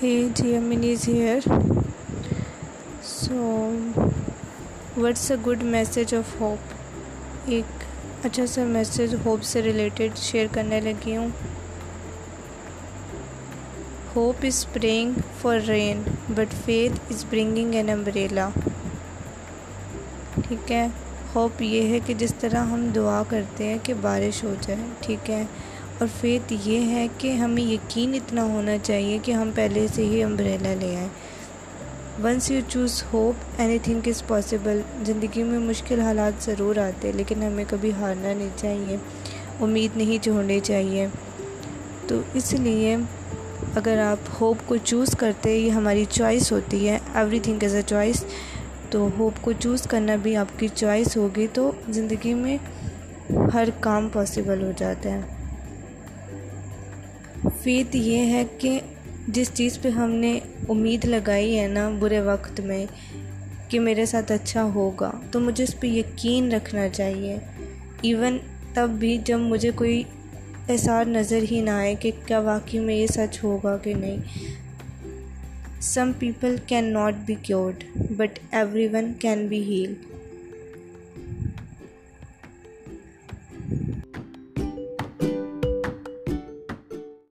Hey, Giamini is here. So, what's a good message of hope? ایک اچھا سا message hope سے related share کرنے لگی ہوں hope is praying for rain but faith is bringing an umbrella ٹھیک ہے ہوپ یہ ہے کہ جس طرح ہم دعا کرتے ہیں کہ بارش ہو جائے ٹھیک ہے اور فیتھ یہ ہے کہ ہمیں یقین اتنا ہونا چاہیے کہ ہم پہلے سے ہی امبریلا لے آئیں۔ Once you choose hope anything is possible زندگی میں مشکل حالات ضرور آتے، لیکن ہمیں کبھی ہارنا نہیں چاہیے، امید نہیں چھوڑنی چاہیے۔ تو اس لیے اگر آپ ہوپ کو چوز کرتے، یہ ہماری چوائس ہوتی ہے۔ Everything is a choice تو ہوپ کو چوز کرنا بھی آپ کی چوائس ہوگی۔ تو زندگی میں ہر کام پاسبل ہو جاتا ہے۔ فیت یہ ہے کہ جس چیز پہ ہم نے امید لگائی ہے نا برے وقت میں کہ میرے ساتھ اچھا ہوگا، تو مجھے اس پہ یقین رکھنا چاہیے۔ ایون تب بھی جب مجھے کوئی احسار نظر ہی نہ آئے کہ کیا واقعی میں یہ سچ ہوگا کہ نہیں۔ Some people can not be cured but everyone can be heal